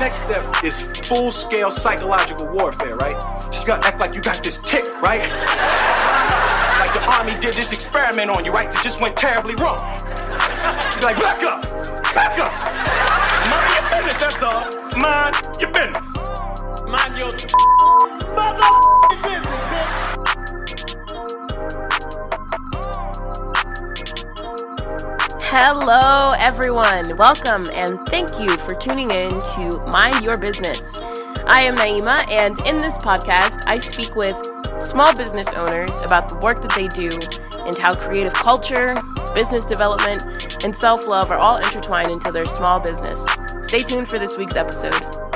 next step is full scale psychological warfare, right? You gotta act like you got this tick, right? like the army did this experiment on you, right? That just went terribly wrong. You're like, back up, back up. Mind your business, that's all. Mind your business. Mind your mother Hello, everyone. Welcome and thank you for tuning in to Mind Your Business. I am Naima, and in this podcast, I speak with small business owners about the work that they do and how creative culture, business development, and self love are all intertwined into their small business. Stay tuned for this week's episode.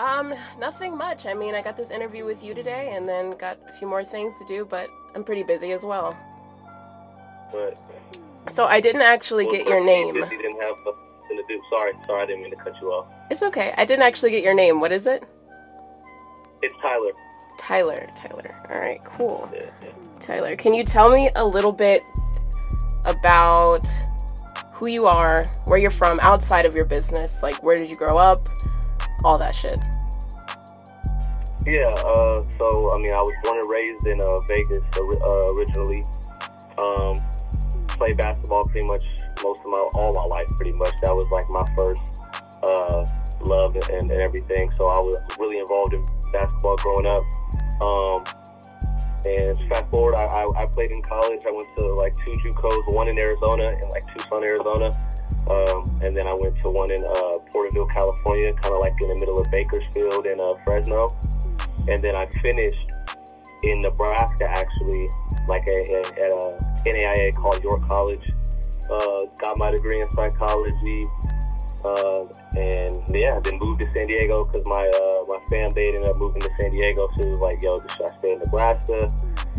Um, nothing much. I mean, I got this interview with you today and then got a few more things to do, but I'm pretty busy as well. But So I didn't actually get your name. Didn't have to do. Sorry, sorry, I didn't mean to cut you off. It's okay. I didn't actually get your name. What is it? It's Tyler. Tyler. Tyler. All right, cool. Yeah, yeah. Tyler, can you tell me a little bit about who you are, where you're from outside of your business? Like, where did you grow up? All that shit. Yeah, uh, so I mean, I was born and raised in uh, Vegas uh, originally. Um, played basketball pretty much most of my all my life, pretty much. That was like my first uh, love and, and everything. So I was really involved in basketball growing up. Um, and fast forward, I, I, I played in college. I went to like two JUCOs, one in Arizona and like Tucson, Arizona. Um, and then I went to one in uh, Porterville, California, kind of like in the middle of Bakersfield and uh, Fresno. And then I finished in Nebraska, actually, like a, a, at a NAIA called York College. Uh, got my degree in psychology. Uh, and yeah, then moved to San Diego because my uh, my family ended up moving to San Diego. So it was like, yo, should I stay in Nebraska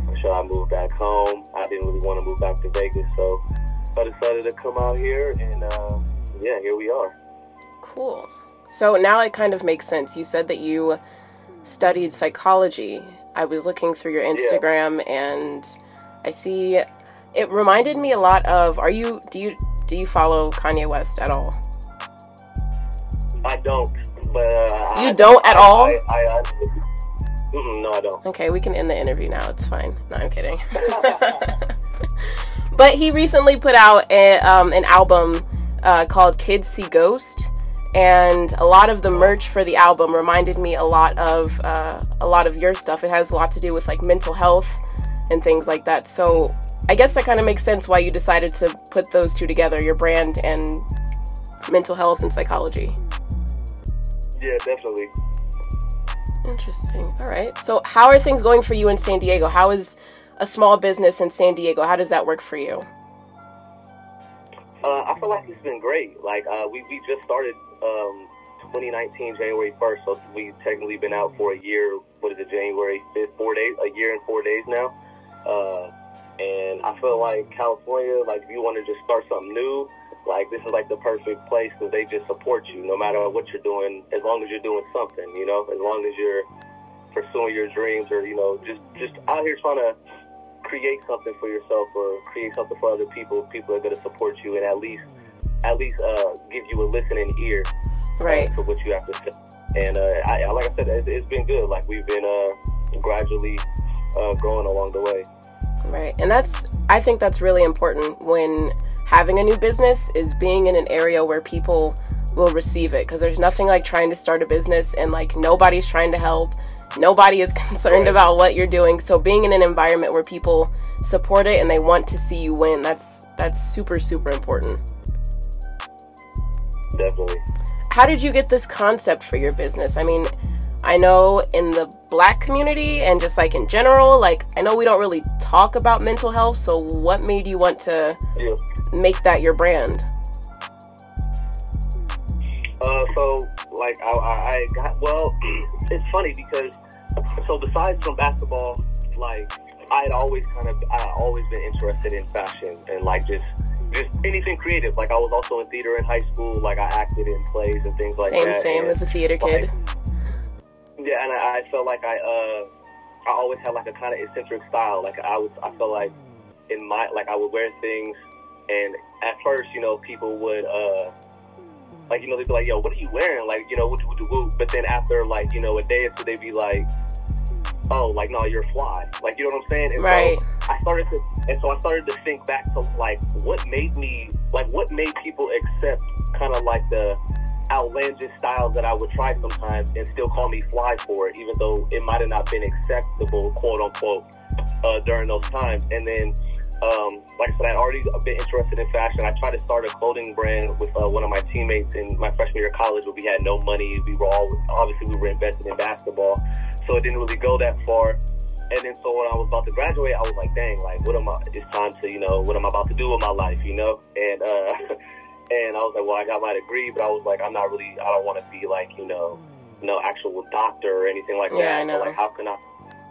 or should I move back home? I didn't really want to move back to Vegas, so I decided to come out here, and uh, yeah, here we are. Cool. So now it kind of makes sense. You said that you studied psychology. I was looking through your Instagram and I see it reminded me a lot of are you do you do you follow Kanye West at all? I don't, but uh, You I, don't at I, all? I, I, no, I don't. Okay, we can end the interview now. It's fine. No, I'm kidding. but he recently put out a, um, an album uh, called Kids See Ghost, and a lot of the merch for the album reminded me a lot of uh, a lot of your stuff. It has a lot to do with like mental health and things like that. So I guess that kind of makes sense why you decided to put those two together, your brand and mental health and psychology. Yeah, definitely. Interesting. All right. So, how are things going for you in San Diego? How is a small business in San Diego? How does that work for you? Uh, I feel like it's been great. Like uh, we we just started um, 2019 January 1st, so we've technically been out for a year. What is it, January 5th? Four days, a year and four days now. Uh, and I feel like California, like if you want to just start something new, like this is like the perfect place because they just support you no matter what you're doing, as long as you're doing something, you know, as long as you're pursuing your dreams or you know just just out here trying to create something for yourself or create something for other people. People are going to support you and at least at least uh, give you a listening ear uh, Right. for what you have to say. And uh, I, I- like I said, it's, it's been good. Like we've been uh, gradually uh, growing along the way. Right. And that's I think that's really important when having a new business is being in an area where people will receive it because there's nothing like trying to start a business and like nobody's trying to help. Nobody is concerned Right. about what you're doing. So being in an environment where people support it and they want to see you win, that's that's super super important. Definitely. how did you get this concept for your business? I mean, I know in the black community and just like in general, like I know we don't really talk about mental health. So what made you want to Yeah. make that your brand? Uh, so like I, I, I got well. it's funny because so besides from basketball, like I had always kind of I always been interested in fashion and like just just anything creative. Like I was also in theater in high school. Like I acted in plays and things like same, that. same same as a theater like, kid. Yeah, and I, I felt like I uh I always had like a kind of eccentric style. Like I was, I felt like in my like I would wear things, and at first, you know, people would uh like you know they'd be like, "Yo, what are you wearing?" Like you know, woo woo woo. But then after like you know a day or two, they'd be like, "Oh, like no, you're fly." Like you know what I'm saying? And Right. So I started to, and so I started to think back to like what made me like what made people accept kind of like the outlandish styles that I would try sometimes and still call me fly for it, even though it might have not been acceptable, quote unquote, uh, during those times. And then, um, like I said, I'd already been interested in fashion. I tried to start a clothing brand with uh, one of my teammates in my freshman year of college, but we had no money. We were all obviously we were invested in basketball, so it didn't really go that far. And then, so when I was about to graduate, I was like, "Dang, like, what am I? It's time to, you know, what am I about to do with my life, you know?" And uh, and I was like, "Well, I got my degree, but I was like, I'm not really, I don't want to be like, you know, no actual doctor or anything like Yeah, that. I know. So, like, how can I,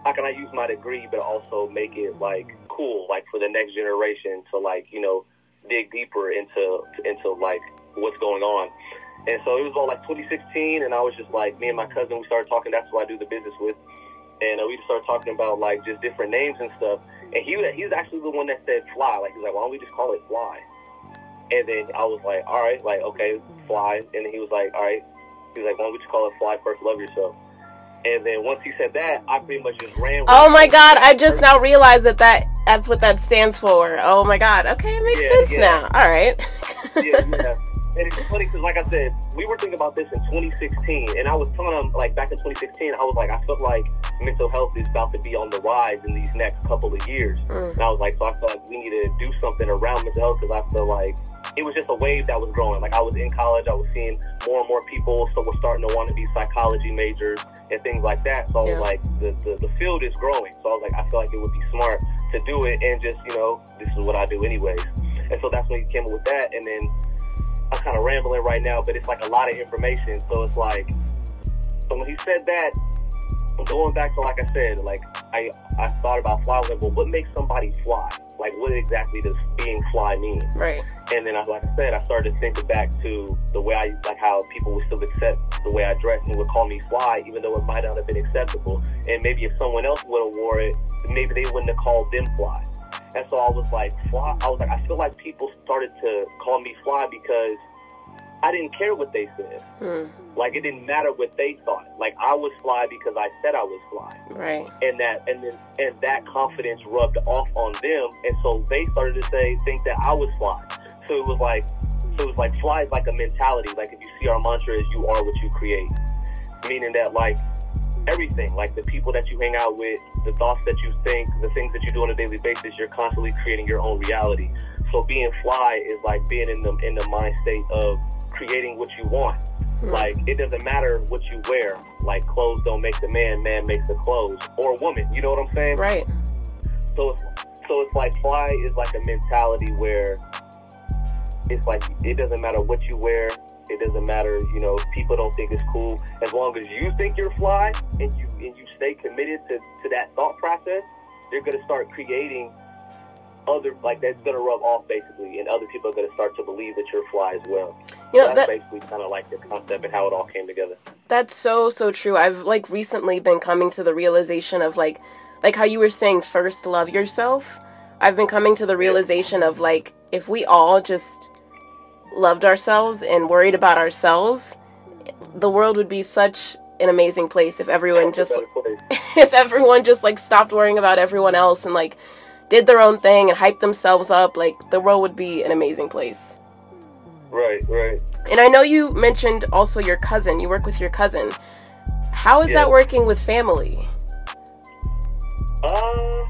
how can I use my degree, but also make it like cool, like for the next generation to like, you know, dig deeper into into like what's going on." And so it was all like 2016, and I was just like, me and my cousin, we started talking. That's who I do the business with and uh, we just started talking about like just different names and stuff. And he he was actually the one that said fly. Like he's like, why don't we just call it fly? And then I was like, all right, like okay, fly. And he was like, all right. He was like, why don't we just call it fly first? Love yourself. And then once he said that, I pretty much just ran. Oh my god, I just now realized that, that that's what that stands for. Oh my god. Okay, it makes Yeah, sense yeah. now. All right. yeah, yeah. And it's funny because, like I said, we were thinking about this in 2016, and I was telling him, like, back in 2016, I was like, I felt like mental health is about to be on the rise in these next couple of years. Mm. And I was like, so I felt like we need to do something around mental health because I feel like it was just a wave that was growing. Like, I was in college, I was seeing more and more people, so we're starting to want to be psychology majors and things like that. So Yeah. like, the, the, the field is growing. So I was like, I feel like it would be smart to do it and just, you know, this is what I do anyways. And so that's when he came up with that. And then I'm kind of rambling right now, but it's like a lot of information. So it's like, so when he said that, going back to like I said, like I I thought about fly. I was like, well, what makes somebody fly? Like, what exactly does being fly mean? Right. And then, I, like I said, I started to thinking back to the way I like how people would still accept the way I dress and would call me fly, even though it might not have been acceptable. And maybe if someone else would have wore it, maybe they wouldn't have called them fly. And so I was like, fly. I was like, I feel like people started to call me fly because I didn't care what they said. Hmm. Like it didn't matter what they thought. Like I was fly because I said I was fly Right. and that and then and that confidence rubbed off on them and so they started to say think that I was fly. So it was like so it was like fly is like a mentality. Like if you see our mantra is you are what you create. Meaning that like everything, like the people that you hang out with, the thoughts that you think, the things that you do on a daily basis, you're constantly creating your own reality. So being fly is like being in the in the mind state of creating what you want. Mm. Like it doesn't matter what you wear. Like clothes don't make the man, man makes the clothes, or a woman. You know what I'm saying? Right. So it's so it's like fly is like a mentality where it's like it doesn't matter what you wear. It doesn't matter, you know, people don't think it's cool. As long as you think you're fly and you and you stay committed to, to that thought process, you're gonna start creating other like that's gonna rub off basically, and other people are gonna start to believe that you're fly as well. You So know that's that basically kind of like the concept and how it all came together. That's so so true. I've like recently been coming to the realization of like like how you were saying first love yourself. I've been coming to the realization of like if we all just loved ourselves and worried about ourselves, the world would be such an amazing place if everyone just if everyone just like stopped worrying about everyone else and like did their own thing and hyped themselves up, like the world would be an amazing place. Right, right. And I know you mentioned also your cousin. You work with your cousin. How is Yeah. that working with family? Uh,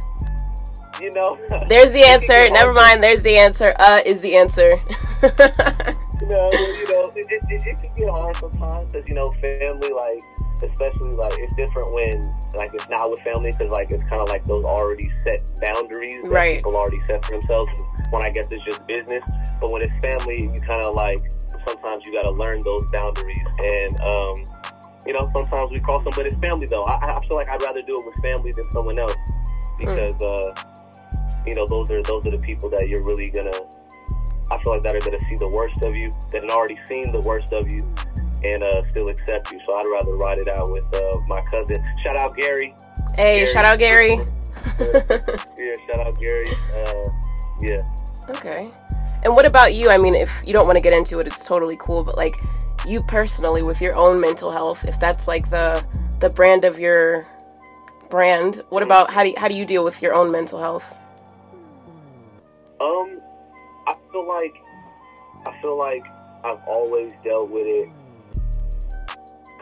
you know. There's the answer. Never mind. There's the answer. Uh is the answer. You know, you know, it, it, it, it can get hard sometimes because you know, family like, especially like it's different when like it's not with family because like it's kind of like those already set boundaries that Right. people already set for themselves. When I guess it's just business, but when it's family, you kind of like sometimes you got to learn those boundaries and. um you know, sometimes we cross them, but it's family though. I, I feel like I'd rather do it with family than someone else because, uh, you know, those are those are the people that you're really gonna. I feel like that are gonna see the worst of you, that had already seen the worst of you, and uh, still accept you. So I'd rather ride it out with uh, my cousin. Shout out Gary. Hey, Gary. shout out Gary. yeah, shout out Gary. Uh, yeah. Okay. And what about you? I mean, if you don't want to get into it, it's totally cool. But like, you personally, with your own mental health, if that's like the the brand of your brand, what about how do you, how do you deal with your own mental health? Um, I feel like I feel like I've always dealt with it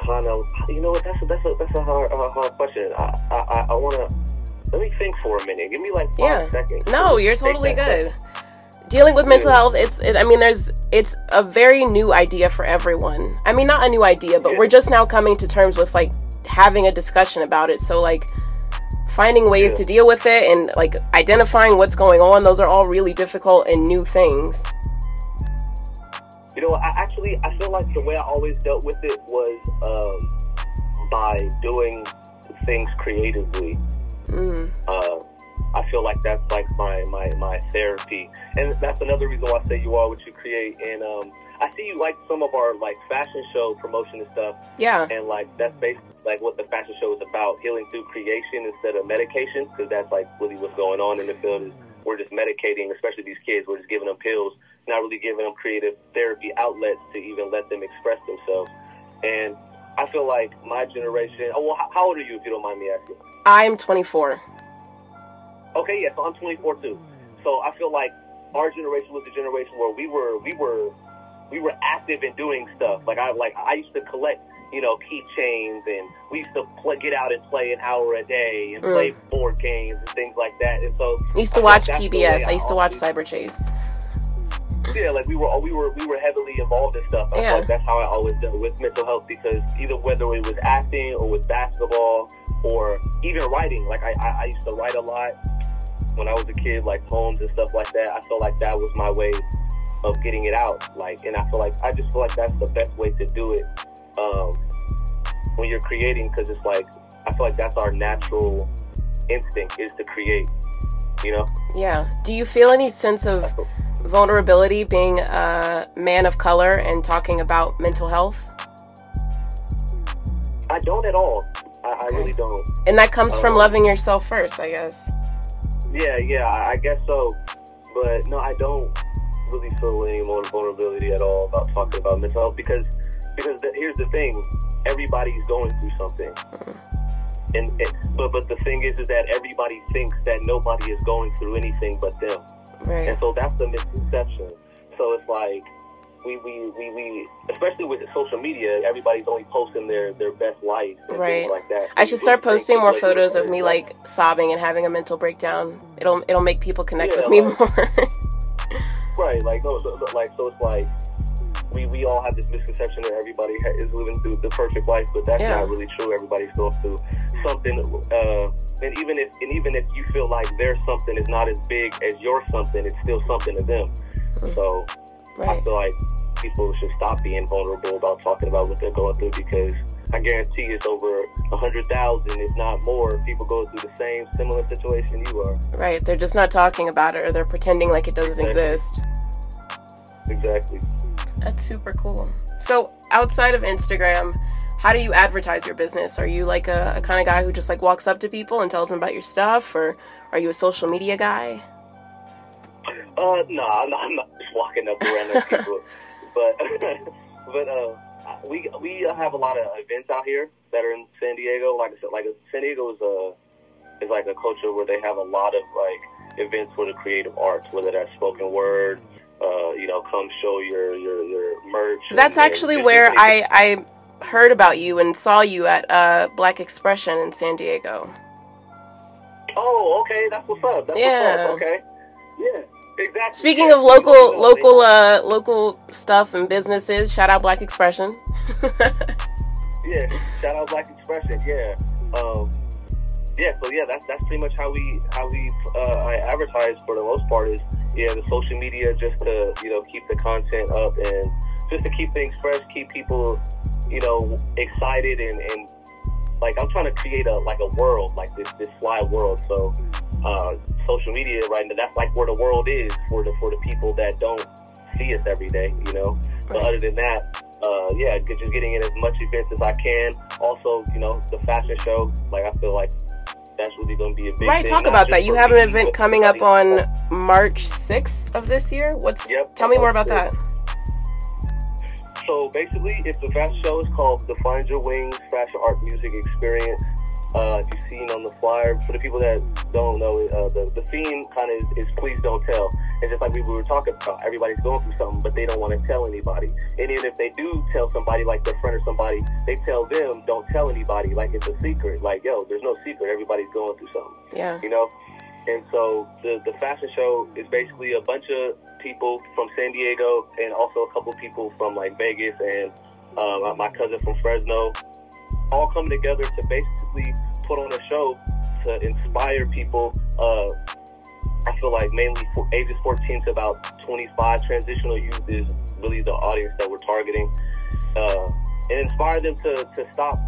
kind of. You know what? That's a, that's a that's a hard, a hard question. I I, I want to let me think for a minute. Give me like five yeah. seconds. No, you're totally good. Dealing with mental health, it's. It, I mean, there's. It's a very new idea for everyone. I mean, not a new idea, but yeah. we're just now coming to terms with like having a discussion about it. So like finding ways to deal with it and like identifying what's going on. Those are all really difficult and new things. You know, I actually I feel like the way I always dealt with it was um, by doing things creatively. Mm. Uh, I feel like that's like my, my, my therapy. And that's another reason why I say you are what you create. And um, I see you like some of our like fashion show promotion and stuff. Yeah. And like that's basically like what the fashion show is about, healing through creation instead of medication, because that's like really what's going on in the field is we're just medicating, especially these kids. We're just giving them pills, not really giving them creative therapy outlets to even let them express themselves. And I feel like my generation. Oh, well, how old are you, if you don't mind me asking? I'm 24. Okay, yeah, so I'm 24 too. So I feel like our generation was the generation where we were we were we were active in doing stuff. Like I like I used to collect you know keychains and we used to play, get out and play an hour a day and mm. play board games and things like that. And so I used to I watch PBS. I used to watch Cyberchase. Yeah, like we were we were we were heavily involved in stuff. I yeah. Like that's how I always dealt with mental health because either whether it was acting or with basketball or even writing. Like I, I, I used to write a lot when I was a kid, like poems and stuff like that. I felt like that was my way of getting it out. Like, and I feel like I just feel like that's the best way to do it um, when you're creating, because it's like I feel like that's our natural instinct is to create. You know? Yeah. Do you feel any sense of vulnerability being a man of color and talking about mental health? I don't at all. I. I really don't. And that comes um, from loving yourself first, I guess. Yeah, yeah, I guess so. But no, I don't really feel any more vulnerability at all about talking about mental health because because the, here's the thing: everybody's going through something. Mm-hmm. And, but but the thing is, is that everybody thinks that nobody is going through anything but them, right. and so that's the misconception. So it's like we, we, we, we, especially with social media, everybody's only posting their, their best life and right. things like that. I should start posting more photos of me like sobbing and having a mental breakdown. It'll it'll make people connect yeah, with me like, more. right, like no, so, like so it's like we, we all have this misconception that everybody is living through the perfect life, but that's yeah. not really true. Everybody's going through something, uh, and even if and even if you feel like their something is not as big as your something, it's still something to them. Mm-hmm. So Right. I feel like people should stop being vulnerable about talking about what they're going through because I guarantee it's over a hundred thousand, if not more, people go through the same similar situation you are. Right. They're just not talking about it or they're pretending like it doesn't exactly. exist. Exactly. That's super cool. So outside of Instagram, how do you advertise your business? Are you like a, a kind of guy who just like walks up to people and tells them about your stuff or are you a social media guy? Uh, no, I'm not, I'm not just walking up to random people, but but uh, we we have a lot of events out here that are in San Diego. Like I said, like San Diego is a is like a culture where they have a lot of like events for the creative arts, whether that's spoken word, uh, you know, come show your your, your merch. That's and, actually and where I I heard about you and saw you at uh, Black Expression in San Diego. Oh, okay, that's what's up. That's yeah. What's up. Okay, yeah. Exactly. Speaking of local, local, uh, local stuff and businesses, shout out Black Expression. yeah, shout out Black Expression. Yeah, um, yeah. So yeah, that's that's pretty much how we how we uh, advertise for the most part is yeah the social media just to you know keep the content up and just to keep things fresh, keep people you know excited and and like I'm trying to create a like a world like this this fly world. So uh, social media right now. That's like where the world is for the for the people that don't see us every day, you know. But other than that, uh, yeah, just getting in as much events as I can. Also, you know, the fashion show. Like I feel like that's really going to be a big Right, talk about that. You have an event coming up on March 6th of this year. What's Yep, Tell me more about that. So basically, if the fashion show is called the Find Your Wings Fashion Art Music Experience. Uh, if you've seen on the flyer, for the people that don't know, uh, the, the theme kind of is, is please don't tell. It's just like we were talking about. Everybody's going through something, but they don't want to tell anybody. And even if they do tell somebody, like their friend or somebody, they tell them, don't tell anybody, like it's a secret. Like, yo, there's no secret. Everybody's going through something Yeah. you know. And so the the fashion show is basically a bunch of people from San Diego and also a couple people from like Vegas and uh, my cousin from Fresno, all coming together to basically put on a show to inspire people. Uh, I feel like mainly for ages 14 to about 25, transitional youth is really the audience that we're targeting, uh, and inspire them to to stop.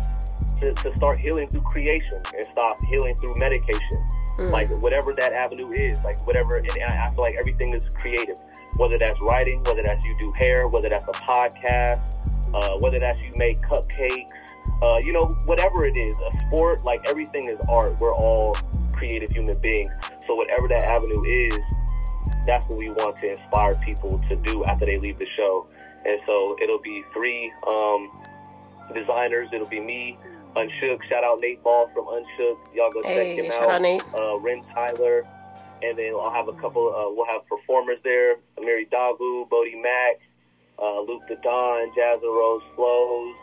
To, to start healing through creation and stop healing through medication Mm. like whatever that avenue is, like whatever. And I I feel like everything is creative, whether that's writing, whether that's you do hair, whether that's a podcast, uh, whether that's you make cupcakes, uh, you know, whatever it is, a sport. Like everything is art. We're all creative human beings. So whatever that avenue is, that's what we want to inspire people to do after they leave the show. And so it'll be three um, designers. It'll be me. Unshook, shout out Nate Ball from Unshook. Y'all go Hey, check him shout out out Nate. uh, Ren Tyler, and then I'll have a couple. Uh, we'll have performers there: Mary Davu, Bodie Mack, uh, Luke the Don, Jazza Rose Flows,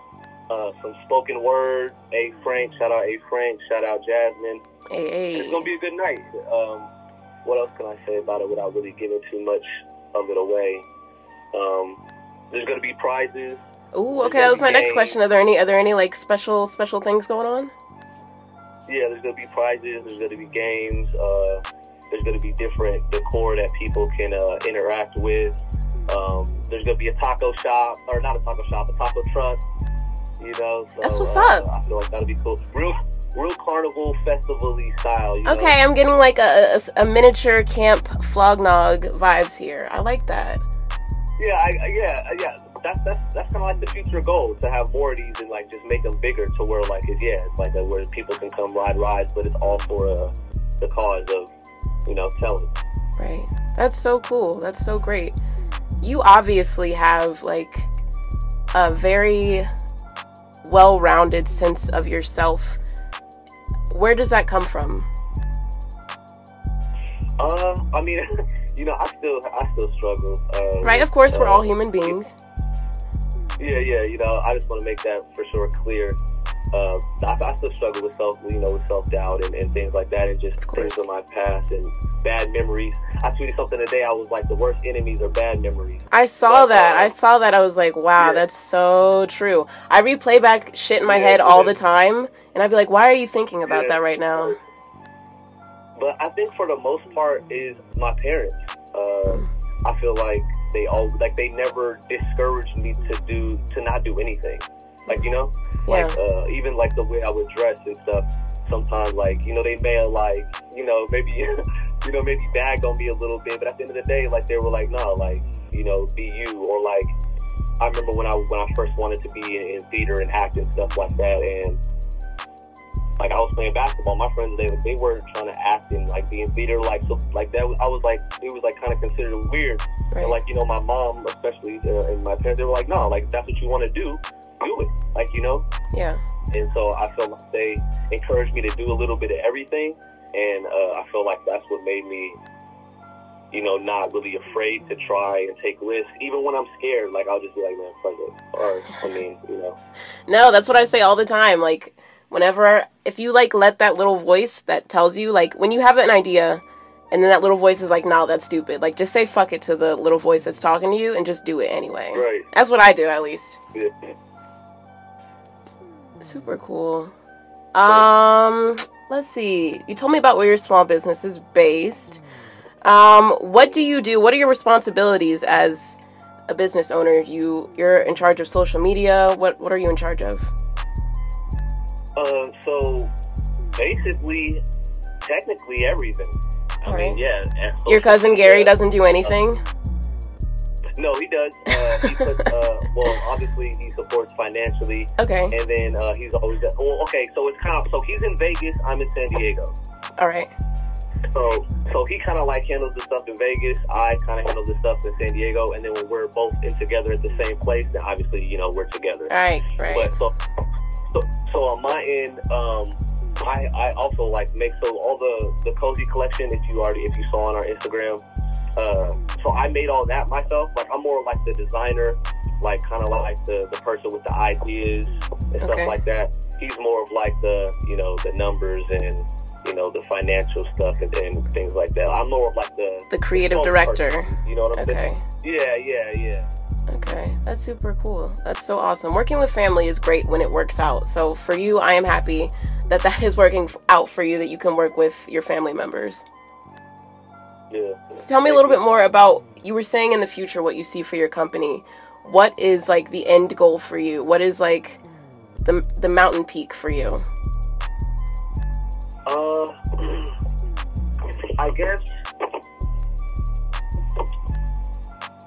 uh, some spoken word. A Frank, shout out A Frank, shout out Jasmine. Hey, It's gonna be a good night. Um, what else can I say about it without really giving too much of it away? Um, there's gonna be prizes. Ooh, okay. That was my next question. Are there any? Are there any like special special things going on? Yeah, there's gonna be prizes. There's gonna be games. Uh, there's gonna be different decor that people can uh, interact with. Um, there's gonna be a taco shop, or not a taco shop, a taco truck. You know, so, That's what's uh, up. I feel like that'll be cool. Real, real carnival festival-y style. You know? Okay, I'm getting like a, a, a miniature Camp Flog Gnaw vibes here. I like that. Yeah, I, yeah, yeah. That's that's that's kind of like the future goal to have more of these and like just make them bigger to where like it's yeah, it's like a, where people can come ride rides, but it's all for uh, the cause of you know telling. Right. That's so cool. That's so great. You obviously have like a very well-rounded sense of yourself. Where does that come from? Uh, I mean, you know, I still I still struggle. Uh, Right, of course, we're uh, all human beings. Yeah, yeah. You know, I just want to make that for sure clear. Uh, I, I still struggle with self, you know, with self doubt and, and things like that, and just Of things in my past and bad memories. I tweeted something today. I was like, the worst enemies are bad memories. I saw But, that. uh, I saw that. I was like, wow, yeah. that's so true. I replay back shit in my Yeah, head all yeah. the time, and I'd be like, why are you thinking about that right now? But I think for the most part is my parents. Uh, I feel like they all like they never discouraged me to do to not do anything. Like you know, like uh, even like the way I would dress and stuff. Sometimes like you know they may have like you know maybe you know maybe bagged on me a little bit, but at the end of the day like they were like no like you know be you or like I remember when I when I first wanted to be in, in theater and act and stuff like that and like I was playing basketball. My friends they they were trying to act and like be in theater like so like that. Was, I was like it was like kind of considered weird. Right. And like you know my mom especially uh, and my parents they were like no like that's what you want to do do it like you know. yeah. And so I felt like they encouraged me to do a little bit of everything, and uh, I feel like that's what made me. You know, not really afraid to try and take risks, even when I'm scared. Like I'll just be like, man, fuck it. Or I mean, you know, No, that's what I say all the time. Like, whenever, if you like let that little voice that tells you, like, when you have an idea, and then that little voice is like, no, that's stupid. Like, just say fuck it to the little voice that's talking to you and just do it anyway. Right. That's what I do, at least. yeah. Super cool. Um, let's see. You told me about where your small business is based. Um, what do you do? What are your responsibilities as a business owner? You you're in charge of social media. What what are you in charge of? Uh, so basically, technically everything. I All mean, yeah. Your cousin Gary doesn't do anything. No, he does. Uh, he puts, uh, well, obviously he supports financially, Okay. and then uh, he's always. Well, okay, so it's kind of so he's in Vegas. I'm in San Diego. All right. So, so he kind of like handles the stuff in Vegas. I kind of handle the stuff in San Diego, and then when we're both in together at the same place, then obviously you know we're together. Right. Right. But so, so, so on my end, um, I I also like make so all the the cozy collection. If you already if you saw on our Instagram, uh, so I made all that myself. Like I'm more like the designer, like kind of like the the person with the ideas and Okay. stuff like that. He's more of like the you know the numbers and you know the financial stuff and, and things like that. I'm more of like the the creative director. You know what I'm Okay. saying? Yeah, yeah, yeah. Okay, that's super cool. That's so awesome. Working with family is great when it works out. So for you, I am happy that that is working out for you. That you can work with your family members. Yeah. Tell me a little bit more about you were saying in the future what you see for your company. What is like the end goal for you? What is like the the mountain peak for you? Uh, I guess.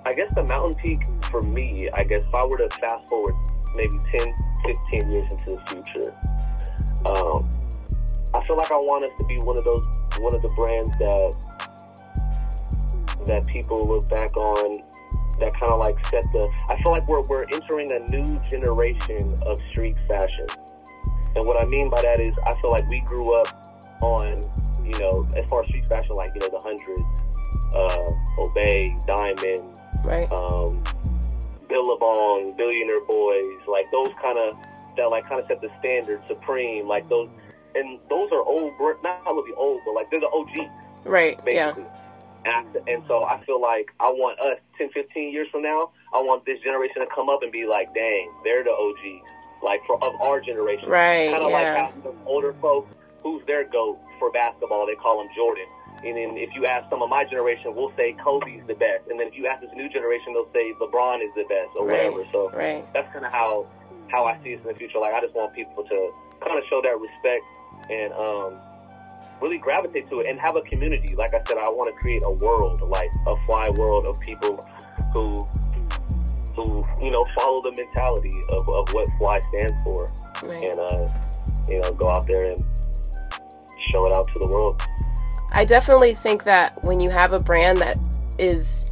I guess the mountain peak for me, I guess if I were to fast forward maybe 10, 15 years into the future, um, I feel like I want us to be one of those, one of the brands that that people look back on that kind of like set the. I feel like we're we're entering a new generation of street fashion, and what I mean by that is I feel like we grew up on, you know, as far as street fashion, like you know the hundreds, uh, Obey, Diamond, Right. um, Billabong, Billionaire Boys, like those kind of that like kind of set the standard, Supreme, like those, and those are old, not really old, but like they're the OGs Right. Yeah. And, I- and so I feel like I want us 10, 15 years from now, I want this generation to come up and be like, dang, they're the OGs, like for, of our generation. Right. Kind of like Yeah. how some older folks, who's their GOAT for basketball, they call him Jordan. And then if you ask some of my generation, we'll say Kobe's the best. And then if you ask this new generation, they'll say LeBron is the best or Right. whatever. So Right. that's kind of how how I see it in the future. Like I just want people to kind of show that respect and um, really gravitate to it and have a community. Like I said, I want to create a world, like a fly world of people who who you know follow the mentality of, of what fly stands for Right. and uh, you know go out there and show it out to the world. I definitely think that when you have a brand that is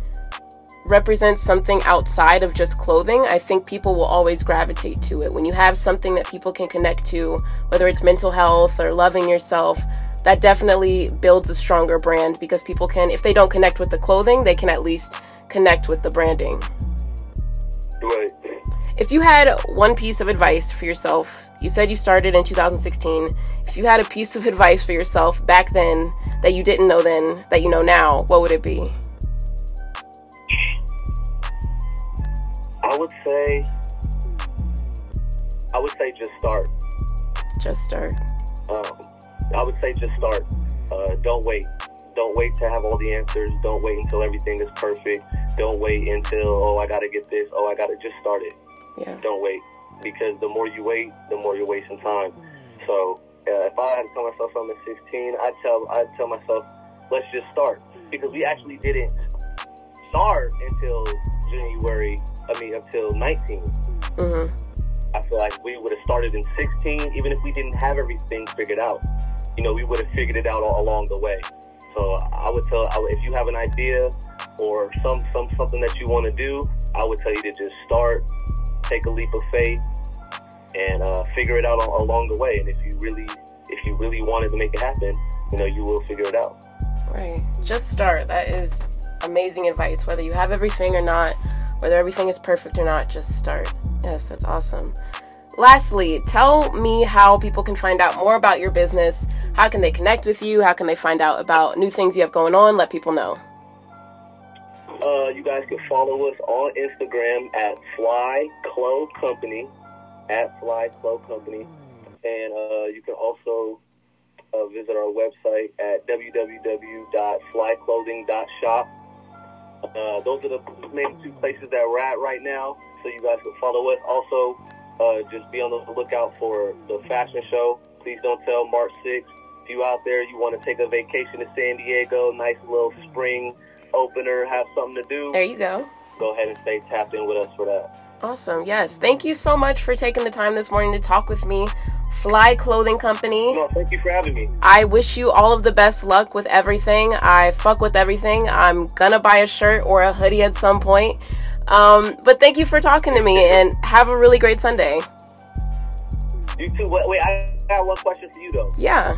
represents something outside of just clothing, I think people will always gravitate to it. When you have something that people can connect to, whether it's mental health or loving yourself, that definitely builds a stronger brand because people can if they don't connect with the clothing, they can at least connect with the branding. Right. If you had one piece of advice for yourself, you said you started in 2016. If you had a piece of advice for yourself back then that you didn't know then, that you know now, what would it be? I would say I would say just start. Just start. Um, I would say just start. Uh, don't wait. Don't wait to have all the answers. Don't wait until everything is perfect. Don't wait until oh I gotta get this. Oh I gotta just start it. Yeah. Don't wait because the more you wait, the more you're wasting time. So uh, if I had to tell myself something at 16, I'd tell I'd tell myself let's just start because we actually didn't start until January. I mean until 19. Mhm. I feel like we would have started in 16, even if we didn't have everything figured out. You know, we would have figured it out all along the way. So I would tell, if you have an idea or some, some something that you want to do, I would tell you to just start, take a leap of faith, and uh, figure it out al- along the way. And if you really, if you really wanted to make it happen, you know, you will figure it out. Right. Just start. That is amazing advice. Whether you have everything or not, whether everything is perfect or not, just start. Yes, that's awesome. Lastly, tell me how people can find out more about your business. How can they connect with you? How can they find out about new things you have going on? Let people know. Uh, you guys can follow us on Instagram at Fly Clo Company, at Fly Clo Company, and uh, you can also uh, visit our website at www.flyclothing.shop. Uh, those are the main two places that we're at right now, so you guys can follow us. Also, uh, just be on the lookout for the fashion show. Please don't tell March 6th. If you out there, you want to take a vacation to San Diego, nice little spring opener, have something to do. There you go. go ahead and stay tapped in with us for that. Awesome. Yes. Thank you so much for taking the time this morning to talk with me. Fly Clothing Company. No, thank you for having me. I wish you all of the best luck with everything. I fuck with everything. I'm gonna buy a shirt or a hoodie at some point. Um, but thank you for talking to me and have a really great Sunday. You too. Wait, wait, I got one question for you though. Yeah.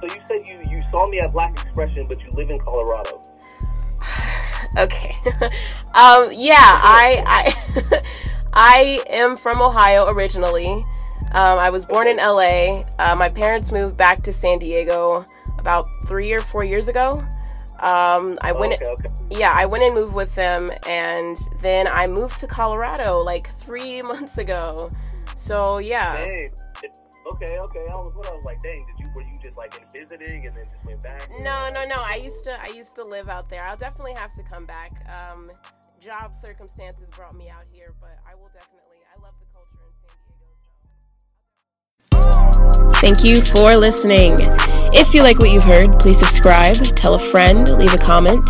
So you said you you saw me at Black Expression, but you live in Colorado. okay. um, yeah, I I I am from Ohio originally. Um, I was born in LA. Uh, my parents moved back to San Diego about three or four years ago. Um, I Oh, went, okay, okay. yeah, I went and moved with them, and then I moved to Colorado like three months ago. So yeah, Dang. Okay, okay. I was what I was like, dang, did you were you just like in visiting and then just went back? no, no, no. I used to, I used to live out there. I'll definitely have to come back. Um, job circumstances brought me out here, but I will definitely. Thank you for listening. If you like what you've heard, please subscribe, tell a friend, leave a comment,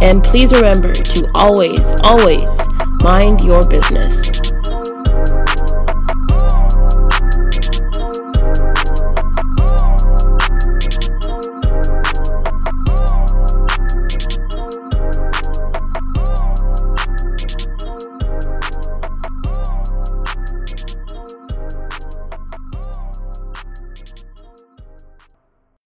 and please remember to always, always mind your business.